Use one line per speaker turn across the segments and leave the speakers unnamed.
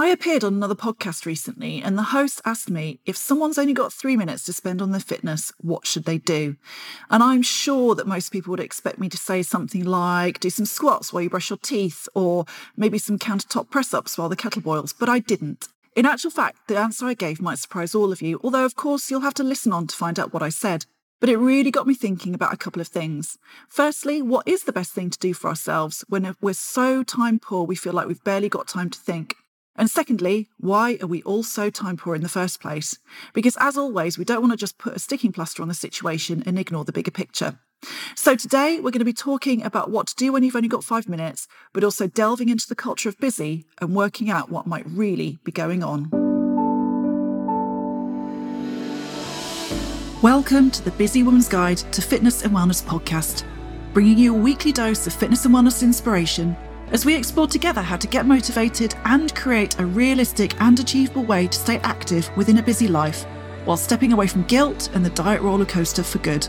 I appeared on another podcast recently, and the host asked me if someone's only got three minutes to spend on their fitness, what should they do? And I'm sure that most people would expect me to say something like do some squats while you brush your teeth, or maybe some countertop press ups while the kettle boils, but I didn't. In actual fact, the answer I gave might surprise all of you, although, of course, you'll have to listen on to find out what I said. But it really got me thinking about a couple of things. Firstly, what is the best thing to do for ourselves when we're so time poor we feel like we've barely got time to think? And secondly, why are we all so time poor in the first place? Because as always, we don't want to just put a sticking plaster on the situation and ignore the bigger picture. So today we're going to be talking about what to do when you've only got five minutes, but also delving into the culture of busy and working out what might really be going on. Welcome to the Busy Woman's Guide to Fitness and Wellness podcast, bringing you a weekly dose of fitness and wellness inspiration as we explore together how to get motivated and create a realistic and achievable way to stay active within a busy life while stepping away from guilt and the diet roller coaster for good.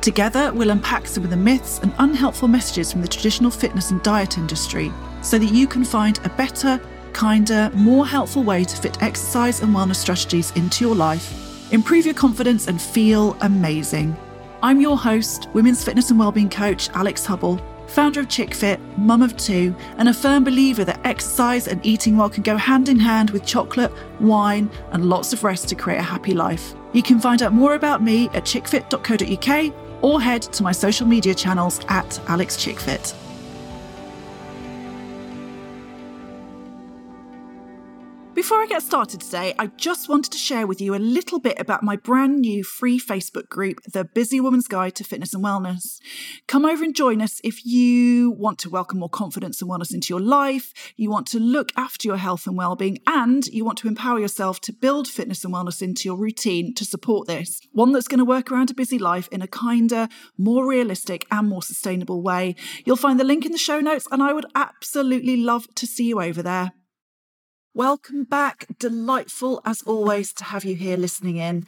Together, we'll unpack some of the myths and unhelpful messages from the traditional fitness and diet industry so that you can find a better, kinder, more helpful way to fit exercise and wellness strategies into your life, improve your confidence, and feel amazing. I'm your host, women's fitness and wellbeing coach Alix Hubble founder of ChickFit, mum of two, and a firm believer that exercise and eating well can go hand in hand with chocolate, wine, and lots of rest to create a happy life. You can find out more about me at chickfit.co.uk or head to my social media channels at AlixChickFit. Before I get started today, I just wanted to share with you a little bit about my brand new free Facebook group, The Busy Woman's Guide to Fitness and Wellness. Come over and join us if you want to welcome more confidence and wellness into your life, you want to look after your health and well-being, and you want to empower yourself to build fitness and wellness into your routine to support this. One that's going to work around a busy life in a kinder, more realistic, and more sustainable way. You'll find the link in the show notes, and I would absolutely love to see you over there. Welcome back. Delightful, as always, to have you here listening in.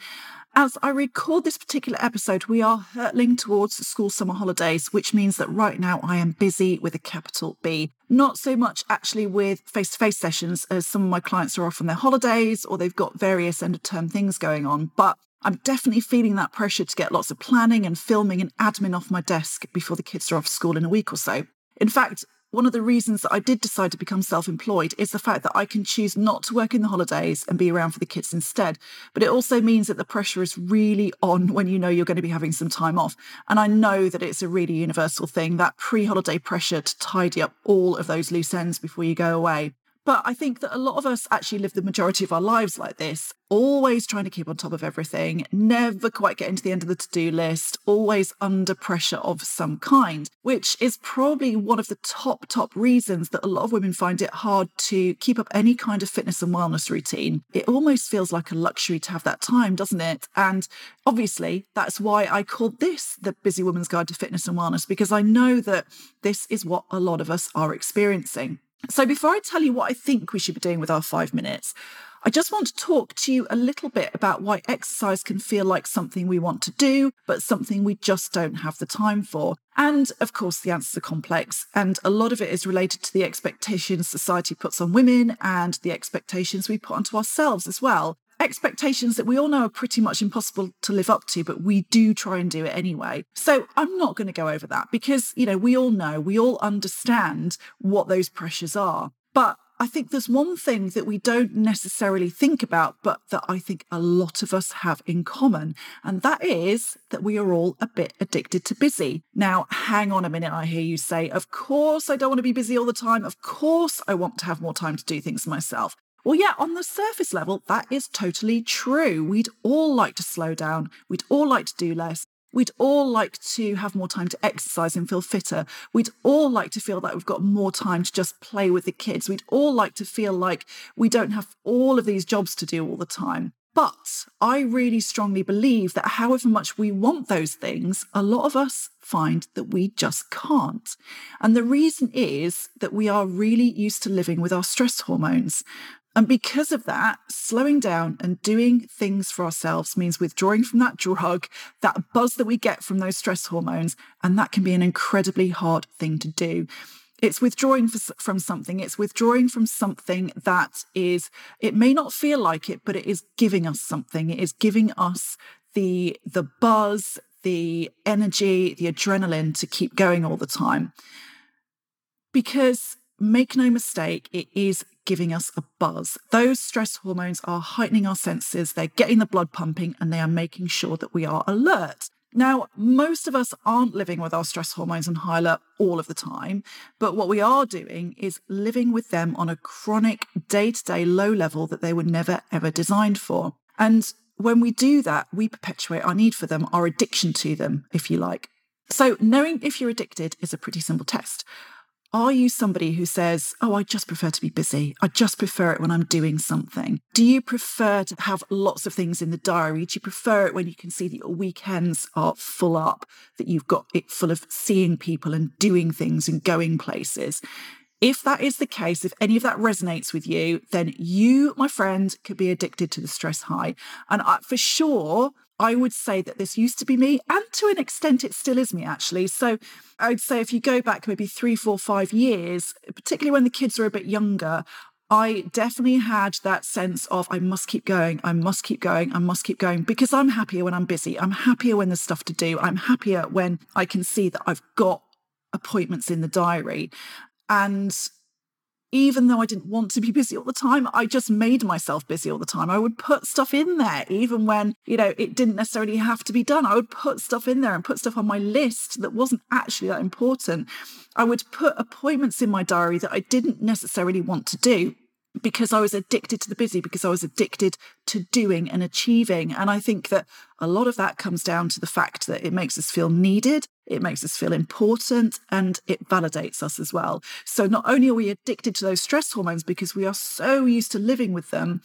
As I record this particular episode, we are hurtling towards school summer holidays, which means that right now I am busy with a capital B. Not so much actually with face to face sessions, as some of my clients are off on their holidays or they've got various end of term things going on, but I'm definitely feeling that pressure to get lots of planning and filming and admin off my desk before the kids are off school in a week or so. In fact, one of the reasons that I did decide to become self employed is the fact that I can choose not to work in the holidays and be around for the kids instead. But it also means that the pressure is really on when you know you're going to be having some time off. And I know that it's a really universal thing that pre holiday pressure to tidy up all of those loose ends before you go away. But I think that a lot of us actually live the majority of our lives like this, always trying to keep on top of everything, never quite getting to the end of the to do list, always under pressure of some kind, which is probably one of the top, top reasons that a lot of women find it hard to keep up any kind of fitness and wellness routine. It almost feels like a luxury to have that time, doesn't it? And obviously, that's why I called this the Busy Woman's Guide to Fitness and Wellness, because I know that this is what a lot of us are experiencing. So, before I tell you what I think we should be doing with our five minutes, I just want to talk to you a little bit about why exercise can feel like something we want to do, but something we just don't have the time for. And of course, the answers are complex, and a lot of it is related to the expectations society puts on women and the expectations we put onto ourselves as well expectations that we all know are pretty much impossible to live up to, but we do try and do it anyway. So I'm not going to go over that because, you know, we all know, we all understand what those pressures are. But I think there's one thing that we don't necessarily think about, but that I think a lot of us have in common. And that is that we are all a bit addicted to busy. Now, hang on a minute, I hear you say, of course I don't want to be busy all the time. Of course I want to have more time to do things myself. Well, yeah, on the surface level, that is totally true. We'd all like to slow down. We'd all like to do less. We'd all like to have more time to exercise and feel fitter. We'd all like to feel that we've got more time to just play with the kids. We'd all like to feel like we don't have all of these jobs to do all the time. But I really strongly believe that however much we want those things, a lot of us find that we just can't. And the reason is that we are really used to living with our stress hormones. And because of that, slowing down and doing things for ourselves means withdrawing from that drug, that buzz that we get from those stress hormones. And that can be an incredibly hard thing to do. It's withdrawing from something. It's withdrawing from something that is, it may not feel like it, but it is giving us something. It is giving us the, the buzz, the energy, the adrenaline to keep going all the time. Because make no mistake, it is giving us a buzz. Those stress hormones are heightening our senses, they're getting the blood pumping, and they are making sure that we are alert. Now, most of us aren't living with our stress hormones on high alert all of the time, but what we are doing is living with them on a chronic day to day low level that they were never ever designed for. And when we do that, we perpetuate our need for them, our addiction to them, if you like. So, knowing if you're addicted is a pretty simple test. Are you somebody who says, Oh, I just prefer to be busy? I just prefer it when I'm doing something? Do you prefer to have lots of things in the diary? Do you prefer it when you can see that your weekends are full up, that you've got it full of seeing people and doing things and going places? If that is the case, if any of that resonates with you, then you, my friend, could be addicted to the stress high. And I, for sure, I would say that this used to be me, and to an extent, it still is me actually. So I'd say if you go back maybe three, four, five years, particularly when the kids were a bit younger, I definitely had that sense of I must keep going, I must keep going, I must keep going because I'm happier when I'm busy. I'm happier when there's stuff to do. I'm happier when I can see that I've got appointments in the diary. And even though I didn't want to be busy all the time, I just made myself busy all the time. I would put stuff in there, even when, you know, it didn't necessarily have to be done. I would put stuff in there and put stuff on my list that wasn't actually that important. I would put appointments in my diary that I didn't necessarily want to do because I was addicted to the busy, because I was addicted to doing and achieving. And I think that a lot of that comes down to the fact that it makes us feel needed, it makes us feel important, and it validates us as well. So not only are we addicted to those stress hormones because we are so used to living with them,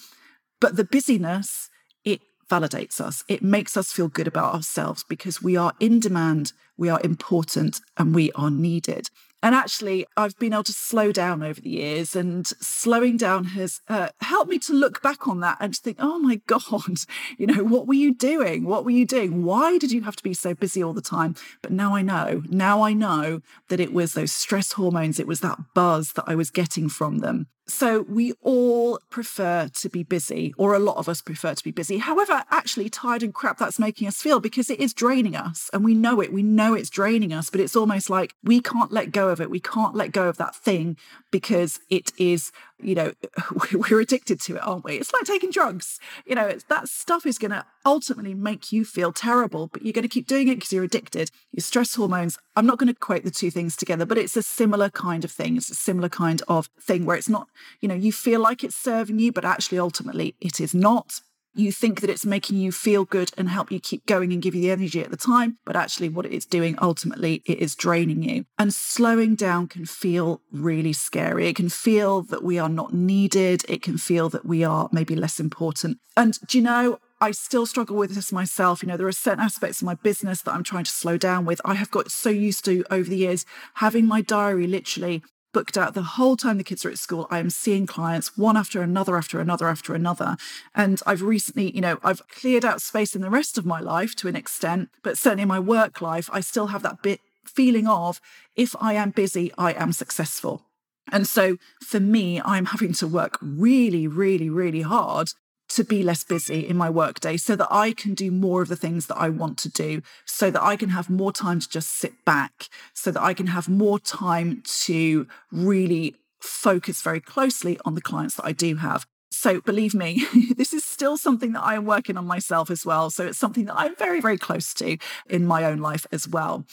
but the busyness, it validates us. It makes us feel good about ourselves because we are in demand, we are important, and we are needed. And actually, I've been able to slow down over the years, and slowing down has uh, helped me to look back on that and to think, oh my God, you know, what were you doing? What were you doing? Why did you have to be so busy all the time? But now I know, now I know that it was those stress hormones, it was that buzz that I was getting from them. So we all prefer to be busy, or a lot of us prefer to be busy. However, actually, tired and crap that's making us feel because it is draining us. And we know it. We know it's draining us, but it's almost like we can't let go of it. We can't let go of that thing because it is you know, we're addicted to it, aren't we? It's like taking drugs. You know, that stuff is going to ultimately make you feel terrible, but you're going to keep doing it because you're addicted. Your stress hormones, I'm not going to quote the two things together, but it's a similar kind of thing. It's a similar kind of thing where it's not, you know, you feel like it's serving you, but actually ultimately it is not you think that it's making you feel good and help you keep going and give you the energy at the time, but actually, what it's doing ultimately, it is draining you. And slowing down can feel really scary. It can feel that we are not needed. It can feel that we are maybe less important. And do you know, I still struggle with this myself. You know, there are certain aspects of my business that I'm trying to slow down with. I have got so used to over the years having my diary literally booked out the whole time the kids are at school. I am seeing clients one after another, after another, after another. And I've recently, you know, I've cleared out space in the rest of my life to an extent, but certainly in my work life, I still have that bit feeling of if I am busy, I am successful. And so for me, I'm having to work really, really, really hard to be less busy in my workday so that I can do more of the things that I want to do, so that I can have more time to just sit back, so that I can have more time to really focus very closely on the clients that I do have. So believe me, this is still something that I am working on myself as well. So it's something that I'm very, very close to in my own life as well.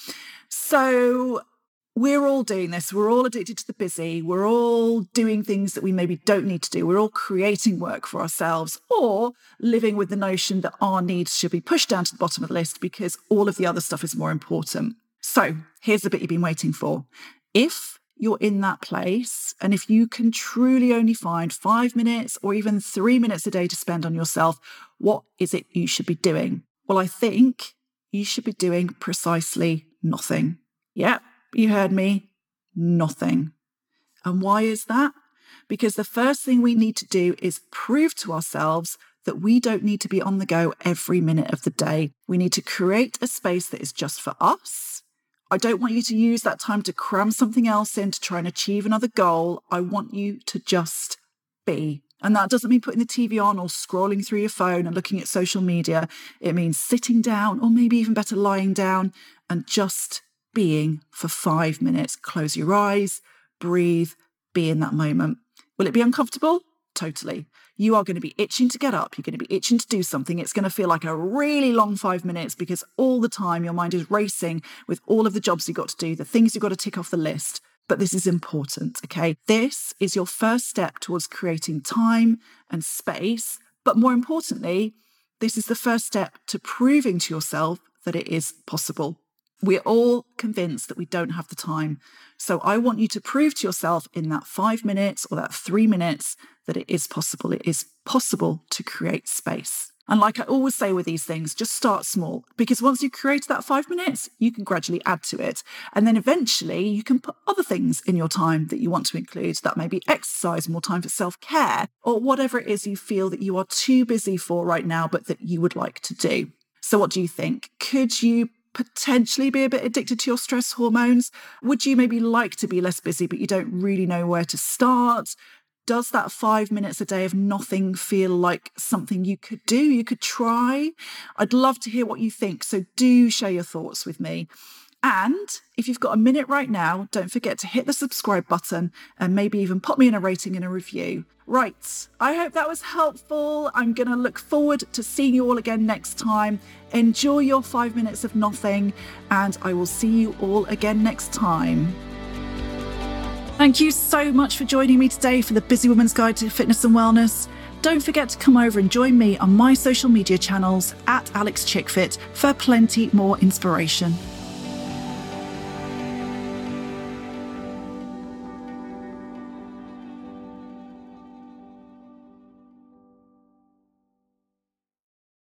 So we're all doing this. We're all addicted to the busy. We're all doing things that we maybe don't need to do. We're all creating work for ourselves or living with the notion that our needs should be pushed down to the bottom of the list because all of the other stuff is more important. So here's the bit you've been waiting for. If you're in that place, and if you can truly only find five minutes or even three minutes a day to spend on yourself, what is it you should be doing? Well, I think you should be doing precisely nothing. Yep, you heard me, nothing. And why is that? Because the first thing we need to do is prove to ourselves that we don't need to be on the go every minute of the day. We need to create a space that is just for us, I don't want you to use that time to cram something else in to try and achieve another goal. I want you to just be. And that doesn't mean putting the TV on or scrolling through your phone and looking at social media. It means sitting down, or maybe even better, lying down and just being for five minutes. Close your eyes, breathe, be in that moment. Will it be uncomfortable? Totally. You are going to be itching to get up. You're going to be itching to do something. It's going to feel like a really long five minutes because all the time your mind is racing with all of the jobs you've got to do, the things you've got to tick off the list. But this is important, okay? This is your first step towards creating time and space. But more importantly, this is the first step to proving to yourself that it is possible. We're all convinced that we don't have the time. So I want you to prove to yourself in that five minutes or that three minutes that it is possible. It is possible to create space. And like I always say with these things, just start small because once you've created that five minutes, you can gradually add to it. And then eventually you can put other things in your time that you want to include. That may be exercise, more time for self care, or whatever it is you feel that you are too busy for right now, but that you would like to do. So, what do you think? Could you potentially be a bit addicted to your stress hormones? Would you maybe like to be less busy, but you don't really know where to start? Does that five minutes a day of nothing feel like something you could do, you could try? I'd love to hear what you think. So do share your thoughts with me. And if you've got a minute right now, don't forget to hit the subscribe button and maybe even pop me in a rating and a review. Right, I hope that was helpful. I'm going to look forward to seeing you all again next time. Enjoy your five minutes of nothing, and I will see you all again next time. Thank you so much for joining me today for the Busy Woman's Guide to Fitness and Wellness. Don't forget to come over and join me on my social media channels at Alix Chickfit for plenty more inspiration.